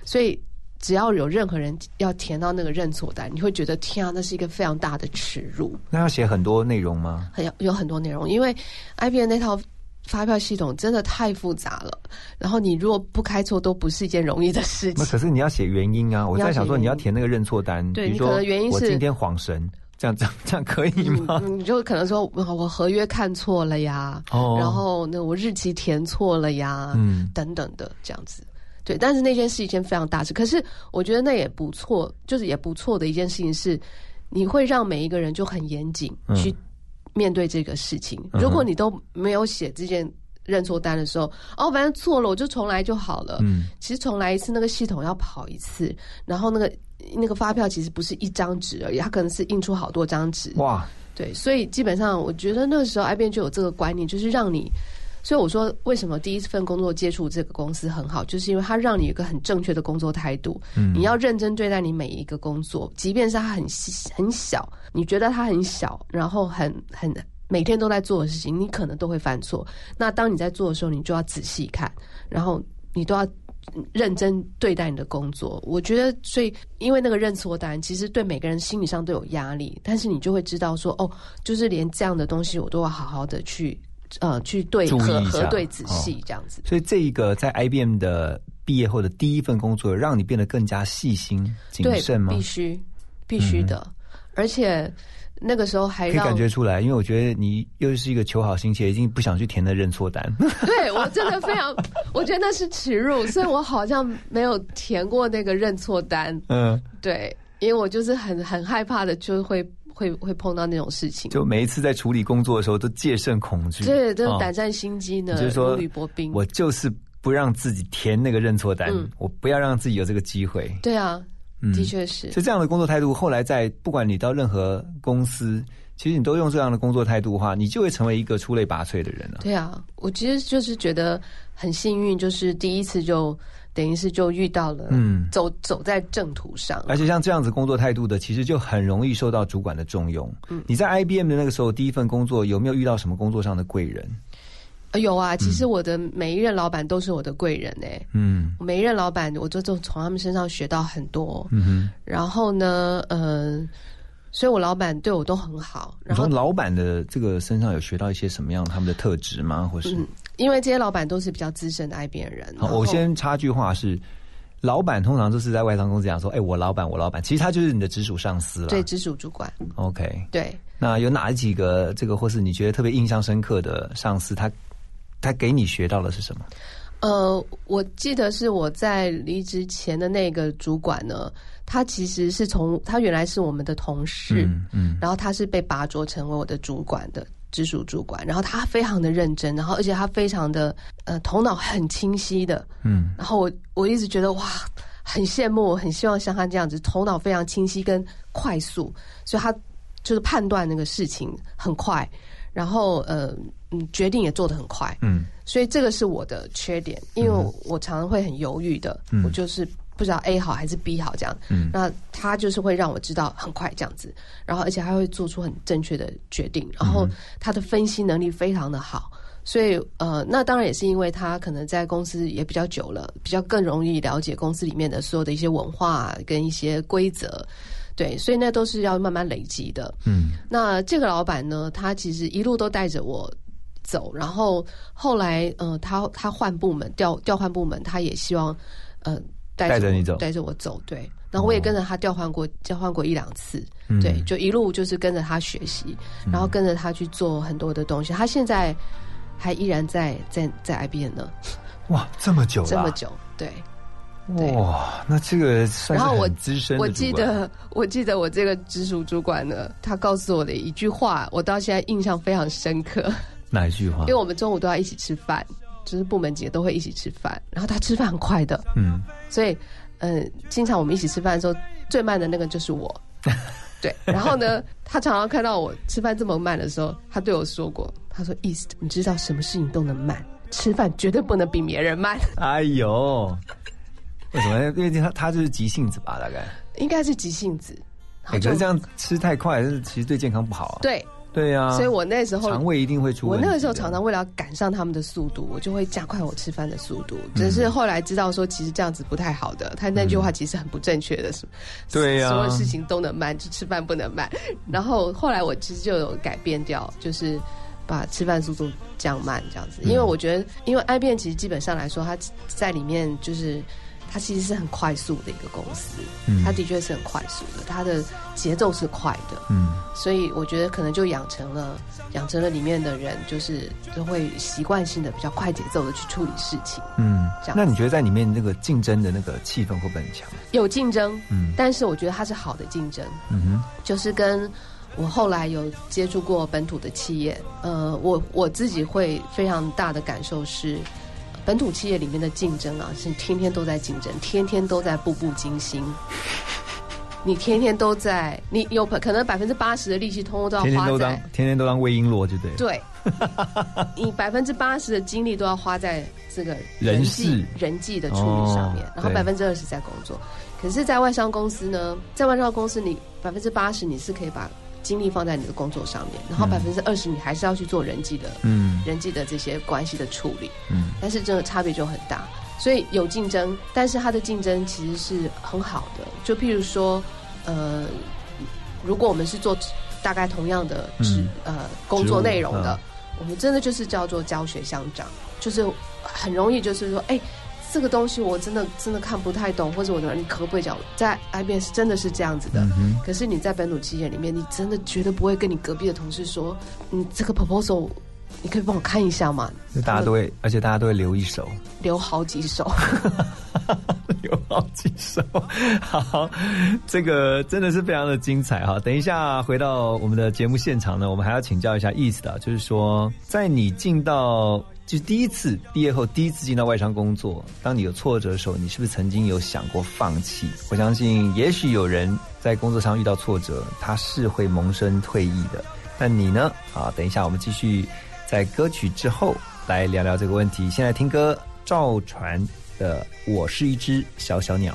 所以只要有任何人要填到那个认错单，你会觉得天啊，那是一个非常大的耻辱。那要写很多内容吗？很有很多内容，因为 IBM 那套。发票系统真的太复杂了，然后你如果不开错，都不是一件容易的事情。可是你要写原因啊！[LAUGHS] 我在想说，你要填那个认错单，对，你可能原因是我今天晃神，这样这样 [LAUGHS] 这样可以吗？你就可能说我合约看错了呀，哦，然后那我日期填错了呀，嗯，等等的这样子。对，但是那件是一件非常大事。可是我觉得那也不错，就是也不错的一件事情是，你会让每一个人就很严谨去。面对这个事情，如果你都没有写这件认错单的时候，哦，反正错了我就重来就好了。嗯，其实重来一次，那个系统要跑一次，然后那个那个发票其实不是一张纸而已，它可能是印出好多张纸。哇，对，所以基本上我觉得那时候 IBM 就有这个观念，就是让你。所以我说，为什么第一份工作接触这个公司很好，就是因为它让你有个很正确的工作态度。嗯，你要认真对待你每一个工作，即便是它很很小，你觉得它很小，然后很很每天都在做的事情，你可能都会犯错。那当你在做的时候，你就要仔细看，然后你都要认真对待你的工作。我觉得，所以因为那个认错单，其实对每个人心理上都有压力，但是你就会知道说，哦，就是连这样的东西，我都要好好的去。呃，去对核核对仔细这样子，所以这一个在 IBM 的毕业后的第一份工作，让你变得更加细心谨慎吗？必须，必须的。而且那个时候还可以感觉出来，因为我觉得你又是一个求好心切，已经不想去填的认错单。对我真的非常，我觉得那是耻辱，所以我好像没有填过那个认错单。[LAUGHS] 嗯，对，因为我就是很很害怕的，就会。会会碰到那种事情，就每一次在处理工作的时候都戒慎恐惧，对，都胆战心惊的，就是说履薄冰。我就是不让自己填那个认错单，我不要让自己有这个机会。对啊，的确是。就这样的工作态度，后来在不管你到任何公司，其实你都用这样的工作态度的话，你就会成为一个出类拔萃的人了。对啊，我其实就是觉得很幸运，就是第一次就。等于是就遇到了，嗯，走走在正途上，而且像这样子工作态度的，其实就很容易受到主管的重用。嗯，你在 IBM 的那个时候第一份工作，有没有遇到什么工作上的贵人？有啊，其实我的每一任老板都是我的贵人哎。嗯，每一任老板，我就从从他们身上学到很多。嗯哼，然后呢，嗯。所以，我老板对我都很好。然后，老板的这个身上有学到一些什么样他们的特质吗？或是？嗯，因为这些老板都是比较资深的 IBM 人。好，我先插句话是，老板通常都是在外商公司讲说：“哎，我老板，我老板。”其实他就是你的直属上司了。对，直属主管。OK。对。那有哪几个这个，或是你觉得特别印象深刻的上司？他他给你学到的是什么？呃，我记得是我在离职前的那个主管呢。他其实是从他原来是我们的同事，嗯，然后他是被拔擢成为我的主管的直属主管，然后他非常的认真，然后而且他非常的呃头脑很清晰的，嗯，然后我我一直觉得哇很羡慕，很希望像他这样子头脑非常清晰跟快速，所以他就是判断那个事情很快，然后呃嗯决定也做得很快，嗯，所以这个是我的缺点，因为我常常会很犹豫的，我就是。不知道 A 好还是 B 好这样，嗯。那他就是会让我知道很快这样子，然后而且他会做出很正确的决定，然后他的分析能力非常的好，所以呃，那当然也是因为他可能在公司也比较久了，比较更容易了解公司里面的所有的一些文化跟一些规则。对，所以那都是要慢慢累积的。嗯，那这个老板呢，他其实一路都带着我走，然后后来，嗯，他他换部门调调换部门，他也希望，呃，带着你走，带着我走。对，然后我也跟着他调换过，交换过一两次。对，就一路就是跟着他学习，然后跟着他去做很多的东西。他现在还依然在在在 IBM 呢。哇，这么久，[LAUGHS] 这么久，对。哇，那这个然后我资深，我记得我记得我这个直属主管呢，他告诉我的一句话，我到现在印象非常深刻。哪一句话？因为我们中午都要一起吃饭，就是部门几个都会一起吃饭，然后他吃饭很快的，嗯，所以嗯，经常我们一起吃饭的时候，最慢的那个就是我，[LAUGHS] 对。然后呢，他常常看到我吃饭这么慢的时候，他对我说过，他说：“East，你知道什么事情都能慢，吃饭绝对不能比别人慢。” [LAUGHS] 哎呦。为什么？因为他他就是急性子吧，大概应该是急性子。可是这样吃太快，其实对健康不好啊。对对呀，所以我那时候肠胃一定会出。我那个时候常常为了赶上他们的速度，我就会加快我吃饭的速度。只是后来知道说，其实这样子不太好的。他那句话其实很不正确的，是对呀，所有事情都能慢，就吃饭不能慢。然后后来我其实就有改变掉，就是把吃饭速度降慢这样子。因为我觉得，因为 I 变其实基本上来说，它在里面就是。它其实是很快速的一个公司，它的确是很快速的，它的节奏是快的，嗯，所以我觉得可能就养成了养成了里面的人，就是都会习惯性的比较快节奏的去处理事情，嗯，这样。那你觉得在里面那个竞争的那个气氛会不会很强？有竞争，嗯，但是我觉得它是好的竞争，嗯哼，就是跟我后来有接触过本土的企业，呃，我我自己会非常大的感受是。本土企业里面的竞争啊，是天天都在竞争，天天都在步步惊心。[LAUGHS] 你天天都在，你有可能百分之八十的力气，通通都要花在天天都当魏璎珞，就对。对，[LAUGHS] 你百分之八十的精力都要花在这个人际人际的处理上面，然后百分之二十在工作。可是，在外商公司呢，在外商公司，你百分之八十你是可以把。精力放在你的工作上面，然后百分之二十你还是要去做人际的，嗯，人际的这些关系的处理，嗯，但是这个差别就很大，所以有竞争，但是它的竞争其实是很好的。就譬如说，呃，如果我们是做大概同样的职呃工作内容的，我们真的就是叫做教学相长，就是很容易就是说，哎。这个东西我真的真的看不太懂，或者我的你可不可以讲，在 IBM 是真的是这样子的，可是你在本土企业里面，你真的绝对不会跟你隔壁的同事说，你这个 proposal，你可以帮我看一下吗？大家都会，而且大家都会留一手，留好几手，[LAUGHS] 留好几手。好，这个真的是非常的精彩哈。等一下回到我们的节目现场呢，我们还要请教一下意思的，就是说，在你进到。就第一次毕业后，第一次进到外商工作，当你有挫折的时候，你是不是曾经有想过放弃？我相信，也许有人在工作上遇到挫折，他是会萌生退役的。但你呢？啊，等一下，我们继续在歌曲之后来聊聊这个问题。现在听歌，赵传的《我是一只小小鸟》。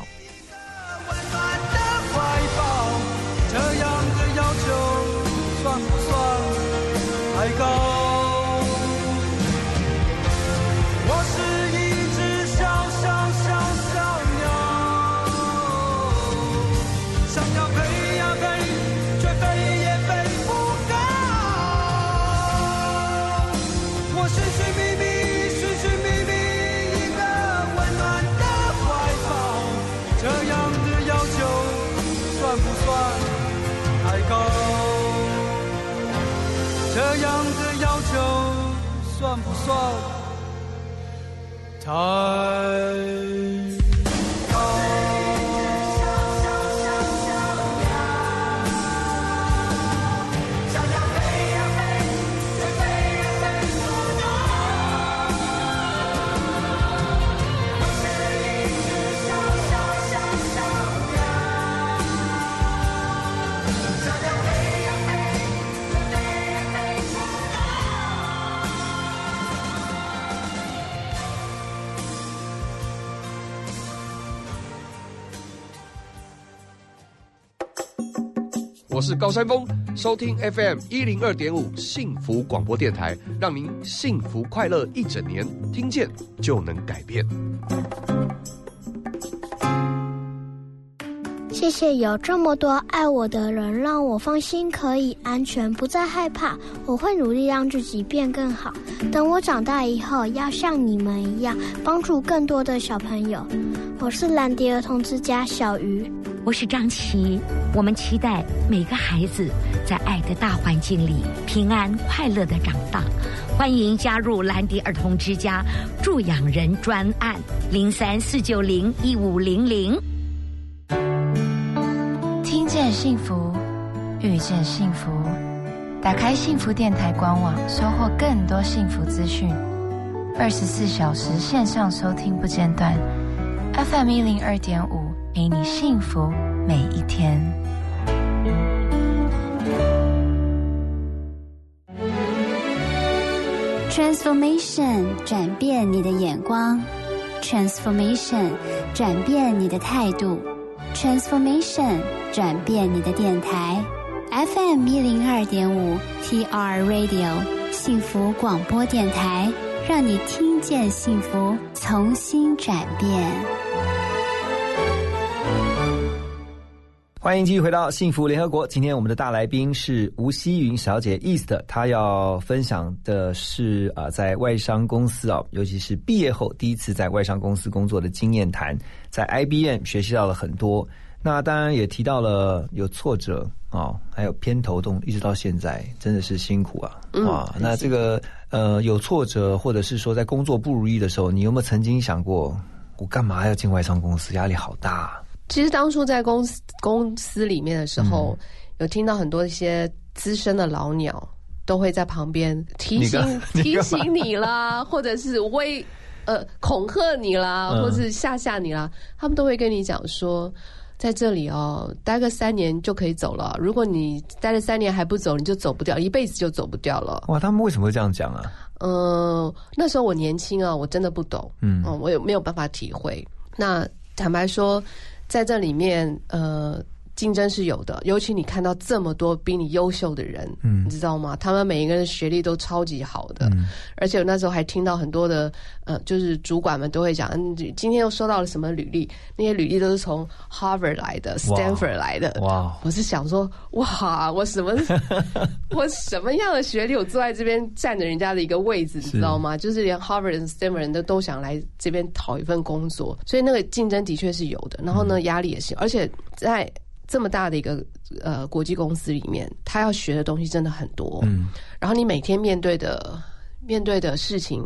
太。是高山峰，收听 FM 一零二点五幸福广播电台，让您幸福快乐一整年，听见就能改变。谢谢有这么多爱我的人，让我放心，可以安全，不再害怕。我会努力让自己变更好。等我长大以后，要像你们一样，帮助更多的小朋友。我是兰迪儿童之家小鱼，我是张琪。我们期待每个孩子在爱的大环境里平安快乐的长大。欢迎加入兰迪儿童之家助养人专案零三四九零一五零零。听见幸福，遇见幸福。打开幸福电台官网，收获更多幸福资讯。二十四小时线上收听不间断。FM 一零二点五，陪你幸福每一天。Transformation 转变你的眼光，Transformation 转变你的态度，Transformation 转变你的电台。FM 一零二点五，TR Radio 幸福广播电台，让你听见幸福，重新转变。欢迎继续回到幸福联合国。今天我们的大来宾是吴希云小姐，East。她要分享的是啊，在外商公司啊，尤其是毕业后第一次在外商公司工作的经验谈。在 IBM 学习到了很多，那当然也提到了有挫折啊，还有偏头痛，一直到现在真的是辛苦啊！哇，那这个呃有挫折，或者是说在工作不如意的时候，你有没有曾经想过，我干嘛要进外商公司？压力好大。其实当初在公司公司里面的时候，有听到很多一些资深的老鸟都会在旁边提醒 [LAUGHS] 提醒你啦，或者是威呃恐吓你啦，或者是吓吓你啦，他们都会跟你讲说，在这里哦，待个三年就可以走了。如果你待了三年还不走，你就走不掉，一辈子就走不掉了。哇，他们为什么会这样讲啊？嗯，那时候我年轻啊，我真的不懂，嗯，我也没有办法体会。那坦白说。在这里面，呃。竞争是有的，尤其你看到这么多比你优秀的人，嗯，你知道吗？他们每一个人学历都超级好的，嗯，而且我那时候还听到很多的，呃，就是主管们都会讲，嗯，今天又收到了什么履历？那些履历都是从 Harvard 来的，Stanford 来的，哇！我是想说，哇，我什么，我什么 [LAUGHS] 样的学历，我坐在这边占着人家的一个位置，你知道吗？就是连 Harvard 和 Stanford 人都都想来这边讨一份工作，所以那个竞争的确是有的，然后呢，压力也是，而且在。这么大的一个呃国际公司里面，他要学的东西真的很多。嗯，然后你每天面对的面对的事情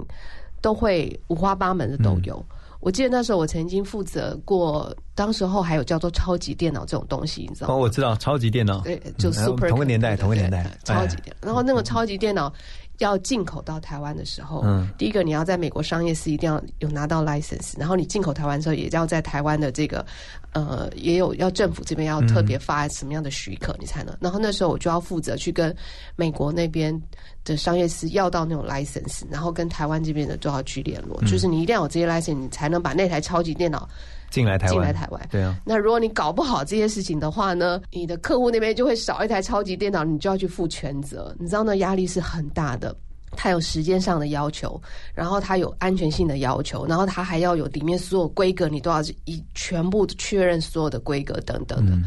都会五花八门的都有。我记得那时候我曾经负责过，当时候还有叫做超级电脑这种东西，你知道吗？哦，我知道超级电脑，对，就 super 同个年代，同个年代，超级电脑。然后那个超级电脑。要进口到台湾的时候，嗯，第一个你要在美国商业是一定要有拿到 license，然后你进口台湾的时候，也要在台湾的这个呃，也有要政府这边要特别发什么样的许可，你才能。然后那时候我就要负责去跟美国那边的商业司要到那种 license，然后跟台湾这边的都要去联络，就是你一定要有这些 license，你才能把那台超级电脑。进来台湾，进来台湾，对啊。那如果你搞不好这些事情的话呢，你的客户那边就会少一台超级电脑，你就要去负全责。你知道那压力是很大的，它有时间上的要求，然后它有安全性的要求，然后它还要有里面所有规格，你都要一全部确认所有的规格等等的。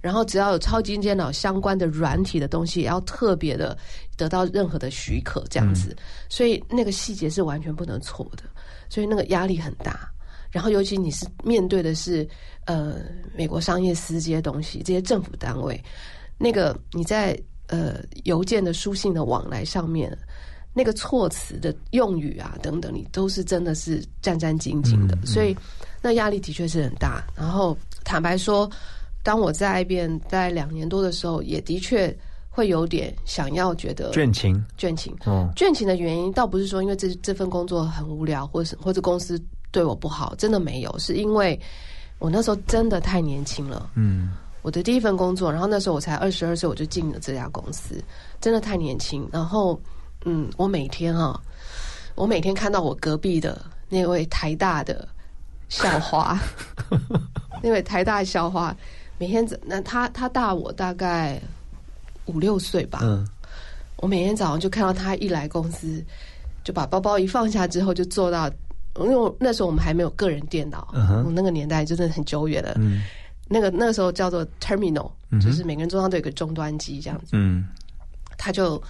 然后只要有超级电脑相关的软体的东西，也要特别的得到任何的许可，这样子。所以那个细节是完全不能错的，所以那个压力很大。然后，尤其你是面对的是呃美国商业司这些东西，这些政府单位，那个你在呃邮件的书信的往来上面，那个措辞的用语啊等等，你都是真的是战战兢兢的，所以那压力的确是很大。然后坦白说，当我在一边在两年多的时候，也的确会有点想要觉得倦情，倦情。哦，倦情的原因倒不是说因为这这份工作很无聊，或是或者公司。对我不好，真的没有，是因为我那时候真的太年轻了。嗯，我的第一份工作，然后那时候我才二十二岁，我就进了这家公司，真的太年轻。然后，嗯，我每天啊，我每天看到我隔壁的那位台大的校花，[LAUGHS] 那位台大校花，每天早那他他大我大概五六岁吧。嗯，我每天早上就看到他一来公司，就把包包一放下之后，就坐到，因为那时候我们还没有个人电脑，我那个年代就真的很久远了。嗯，那个那个时候叫做 terminal，就是每个人桌上都有个终端机这样子。嗯，他就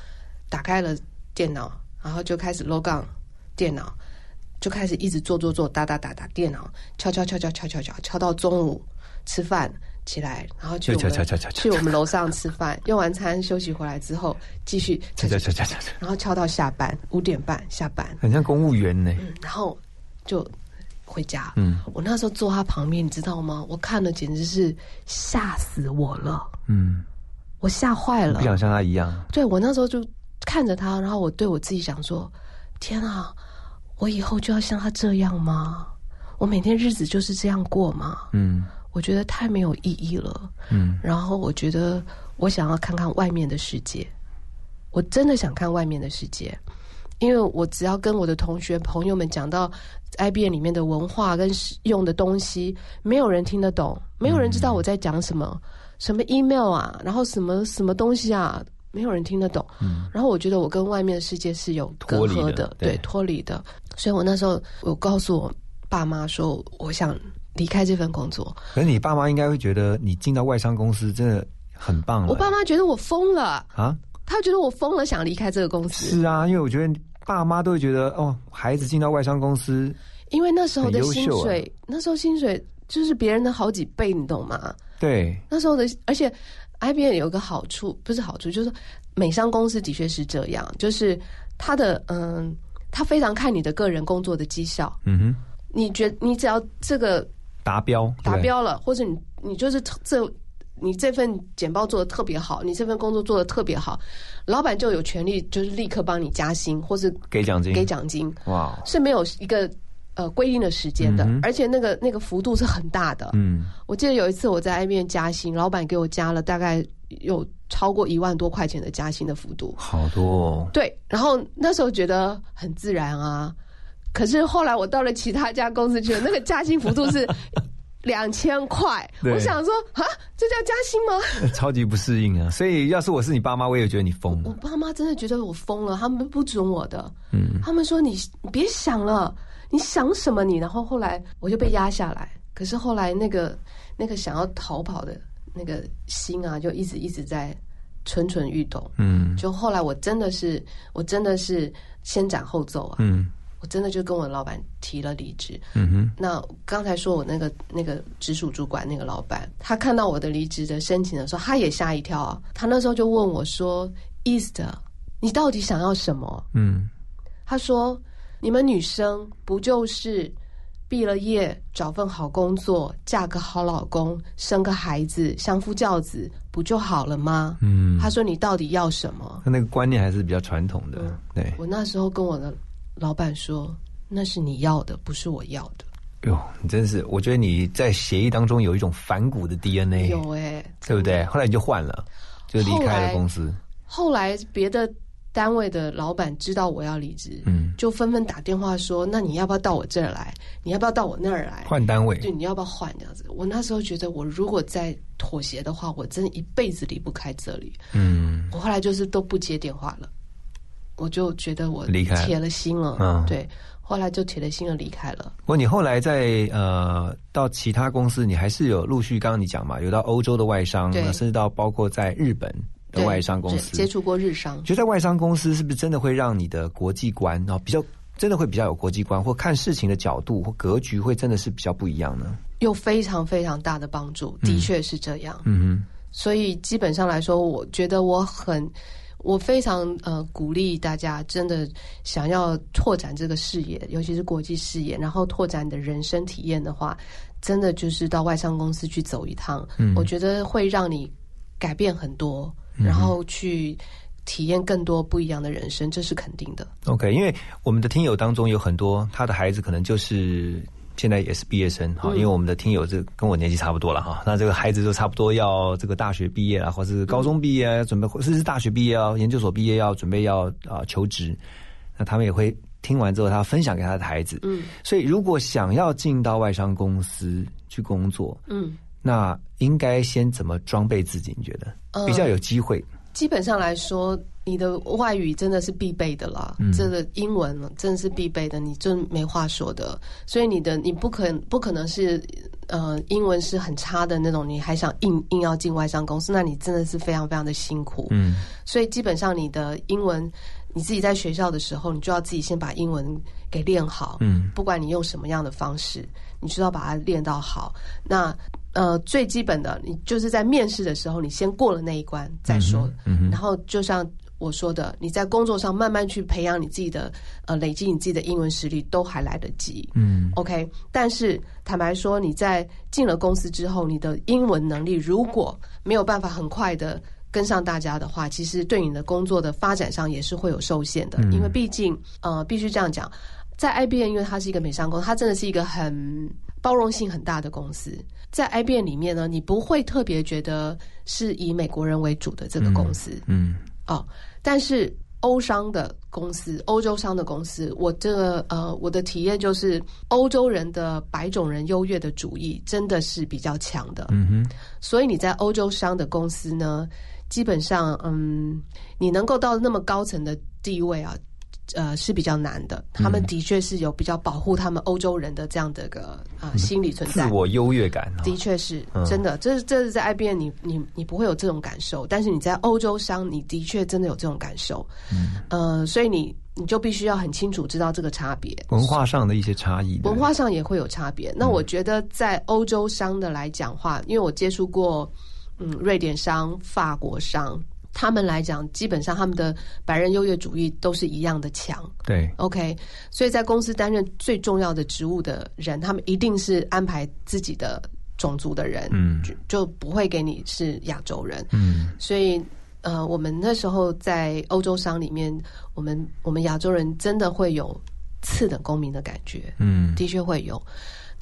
打开了电脑，然后就开始 logon，电脑就开始一直做做做打打打打电脑敲敲敲敲敲敲敲敲到中午吃饭起来，然后去去我们楼上吃饭，用完餐休息回来之后继续敲敲敲敲敲，然后敲到下班五点半下班，很像公务员呢。然后就回家，嗯，我那时候坐他旁边，你知道吗？我看了简直是吓死我了，嗯，我吓坏了，不想像他一样。对我那时候就。看着他，然后我对我自己讲说：天啊！我以后就要像他这样吗？我每天日子就是这样过吗？嗯，我觉得太没有意义了。嗯，然后我觉得我想要看看外面的世界，我真的想看外面的世界，因为我只要跟我的同学朋友们讲到 IBM 里面的文化跟用的东西，没有人听得懂，没有人知道我在讲什么，什么 email 啊，然后什么什么东西啊。没有人听得懂，嗯然后我觉得我跟外面的世界是有隔阂的，对，脱离的。所以我那时候我告诉我爸妈说，我想离开这份工作。可是你爸妈应该会觉得你进到外商公司真的很棒。我爸妈觉得我疯了啊！他觉得我疯了，想离开这个公司。是啊，因为我觉得爸妈都会觉得哦，孩子进到外商公司，因为那时候的薪水，那时候薪水就是别人的好几倍，你懂吗？对，那时候的，而且。IBM 有个好处，不是好处，就是美商公司的确是这样，就是他的嗯，他非常看你的个人工作的绩效。嗯哼，你觉你只要这个达标达标了，或者你你就是这你这份简报做的特别好，你这份工作做的特别好，老板就有权利就是立刻帮你加薪，或是给奖金给奖金。哇，是没有一个。呃，规定的时间的，而且那个那个幅度是很大的。嗯，我记得有一次我在 IBM 加薪，老板给我加了大概有超过一万多块钱的加薪的幅度，好多。哦。对，然后那时候觉得很自然啊。可是后来我到了其他家公司去，那个加薪幅度是两千块。我想说啊，这叫加薪吗？超级不适应啊！[LAUGHS] 所以要是我是你爸妈，我也觉得你疯了。我爸妈真的觉得我疯了，他们不准我的。嗯，他们说你你别想了。你想什么？你然后后来我就被压下来，可是后来那个那个想要逃跑的那个心啊，就一直一直在蠢蠢欲动。嗯，就后来我真的是我真的是先斩后奏啊。嗯，我真的就跟我老板提了离职。嗯哼，那刚才说我那个那个直属主管那个老板，他看到我的离职的申请的时候，他也吓一跳啊。他那时候就问我说：“East，你到底想要什么？”嗯，他说。你们女生不就是毕了业找份好工作，嫁个好老公，生个孩子，相夫教子，不就好了吗？嗯，他说你到底要什么？他那个观念还是比较传统的。对，我那时候跟我的老板说，那是你要的，不是我要的。哟，你真是，我觉得你在协议当中有一种反骨的 DNA。有哎，对不对？后来你就换了，就离开了公司。后来别的。单位的老板知道我要离职，嗯，就纷纷打电话说：“那你要不要到我这儿来？你要不要到我那儿来换单位？对，你要不要换这样子？”我那时候觉得，我如果再妥协的话，我真一辈子离不开这里。嗯，我后来就是都不接电话了，我就觉得我离开铁了心了。嗯，对，后来就铁了心的离开了。不过你后来在呃到其他公司，你还是有陆续刚刚你讲嘛，有到欧洲的外商，甚至到包括在日本。的外商公司接触过日商，觉得在外商公司是不是真的会让你的国际观啊比较真的会比较有国际观，或看事情的角度或格局会真的是比较不一样呢？有非常非常大的帮助，的确是这样。嗯哼，所以基本上来说，我觉得我很我非常呃鼓励大家，真的想要拓展这个视野，尤其是国际视野，然后拓展你的人生体验的话，真的就是到外商公司去走一趟，我觉得会让你改变很多。然后去体验更多不一样的人生，这是肯定的。OK，因为我们的听友当中有很多他的孩子可能就是现在也是毕业生哈，因为我们的听友这跟我年纪差不多了哈，那这个孩子就差不多要这个大学毕业了，或是高中毕业准备，甚至是大学毕业要研究所毕业要准备要啊求职，那他们也会听完之后，他分享给他的孩子。嗯，所以如果想要进到外商公司去工作，嗯。那应该先怎么装备自己？你觉得比较有机会？基本上来说，你的外语真的是必备的啦。这个英文真的是必备的，你真没话说的。所以你的你不可不可能是呃英文是很差的那种，你还想硬硬要进外商公司，那你真的是非常非常的辛苦。嗯，所以基本上你的英文你自己在学校的时候，你就要自己先把英文给练好。嗯，不管你用什么样的方式，你就要把它练到好。那呃，最基本的，你就是在面试的时候，你先过了那一关再说。嗯，然后就像我说的，你在工作上慢慢去培养你自己的呃，累积你自己的英文实力，都还来得及。嗯，OK。但是坦白说，你在进了公司之后，你的英文能力如果没有办法很快的跟上大家的话，其实对你的工作的发展上也是会有受限的。因为毕竟呃，必须这样讲，在 IBM，因为它是一个美商公司，它真的是一个很。包容性很大的公司，在 IBM 里面呢，你不会特别觉得是以美国人为主的这个公司，嗯，哦，但是欧商的公司、欧洲商的公司，我这个呃，我的体验就是，欧洲人的白种人优越的主义真的是比较强的，嗯哼，所以你在欧洲商的公司呢，基本上，嗯，你能够到那么高层的地位啊。呃，是比较难的。他们的确是有比较保护他们欧洲人的这样的个啊心理存在，自我优越感。的确是真的，这是这是在 IBM 你你你不会有这种感受，但是你在欧洲商，你的确真的有这种感受。嗯，呃，所以你你就必须要很清楚知道这个差别，文化上的一些差异，文化上也会有差别。那我觉得在欧洲商的来讲话，因为我接触过嗯瑞典商、法国商。他们来讲，基本上他们的白人优越主义都是一样的强。对，OK，所以在公司担任最重要的职务的人，他们一定是安排自己的种族的人，嗯，就就不会给你是亚洲人。嗯，所以呃，我们那时候在欧洲商里面，我们我们亚洲人真的会有次等公民的感觉。嗯，的确会有。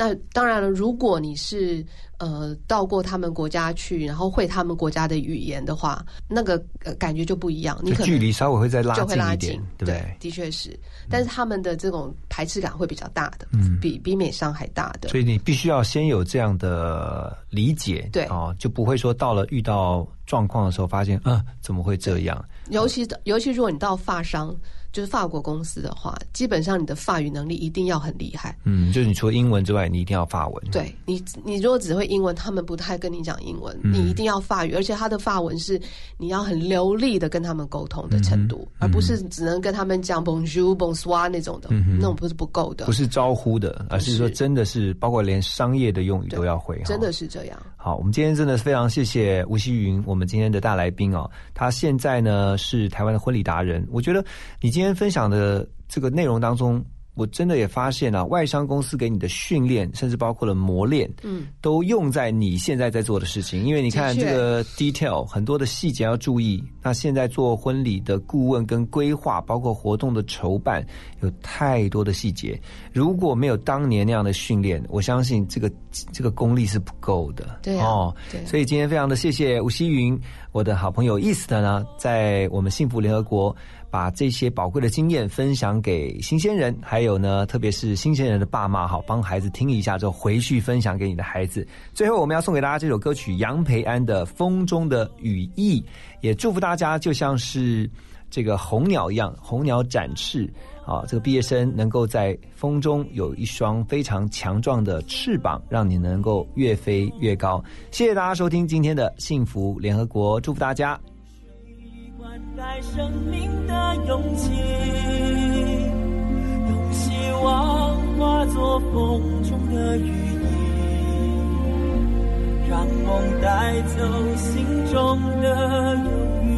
那当然了，如果你是呃到过他们国家去，然后会他们国家的语言的话，那个感觉就不一样。你距离稍微会再拉近一点，对不对？的确是，但是他们的这种排斥感会比较大的，嗯，比比美商还大的。所以你必须要先有这样的理解，对哦，就不会说到了遇到状况的时候，发现啊怎么会这样？尤其尤其如果你到发商。就是法国公司的话，基本上你的法语能力一定要很厉害。嗯，就是你除了英文之外，你一定要法文。对你，你如果只会英文，他们不太跟你讲英文。你一定要法语，而且他的法文是你要很流利的跟他们沟通的程度，而不是只能跟他们讲 Bonjour、Bonsoir 那种的，那种不是不够的。不是招呼的，而是说真的是包括连商业的用语都要会。真的是这样。好，我们今天真的非常谢谢吴希云，我们今天的大来宾哦。他现在呢是台湾的婚礼达人。我觉得你今天分享的这个内容当中。我真的也发现啊，外商公司给你的训练，甚至包括了磨练，嗯，都用在你现在在做的事情。因为你看这个 detail 很多的细节要注意。那现在做婚礼的顾问跟规划，包括活动的筹办，有太多的细节。如果没有当年那样的训练，我相信这个这个功力是不够的。对哦，所以今天非常的谢谢吴希云，我的好朋友 East 呢，在我们幸福联合国。把这些宝贵的经验分享给新鲜人，还有呢，特别是新鲜人的爸妈，好帮孩子听一下之后回去分享给你的孩子。最后，我们要送给大家这首歌曲杨培安的《风中的羽翼》，也祝福大家就像是这个红鸟一样，红鸟展翅啊！这个毕业生能够在风中有一双非常强壮的翅膀，让你能够越飞越高。谢谢大家收听今天的幸福联合国，祝福大家。在生命的勇气，用希望化作风中的羽翼，让梦带走心中的忧郁。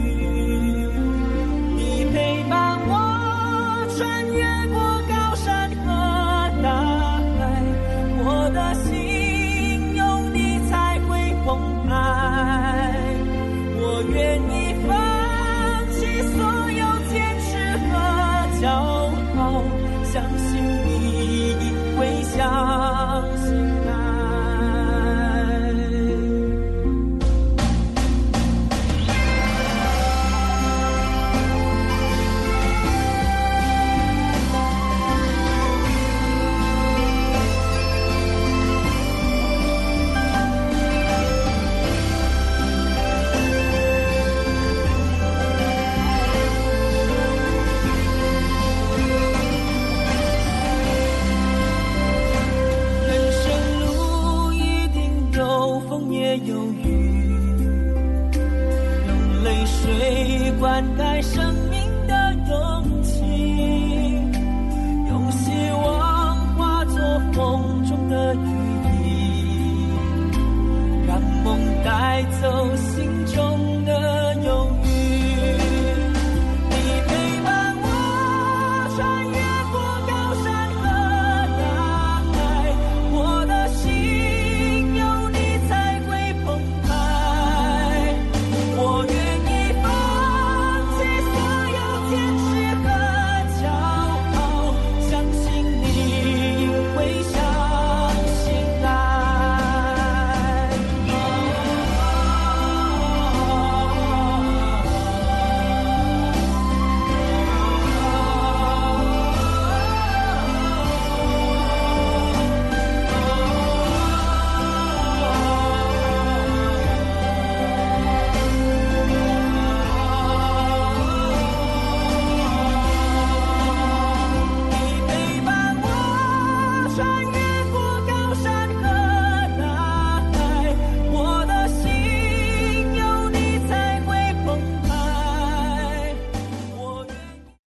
你陪伴我穿越过高山和大海，我的心有你才会澎湃。我愿意。骄傲，相信你会相信。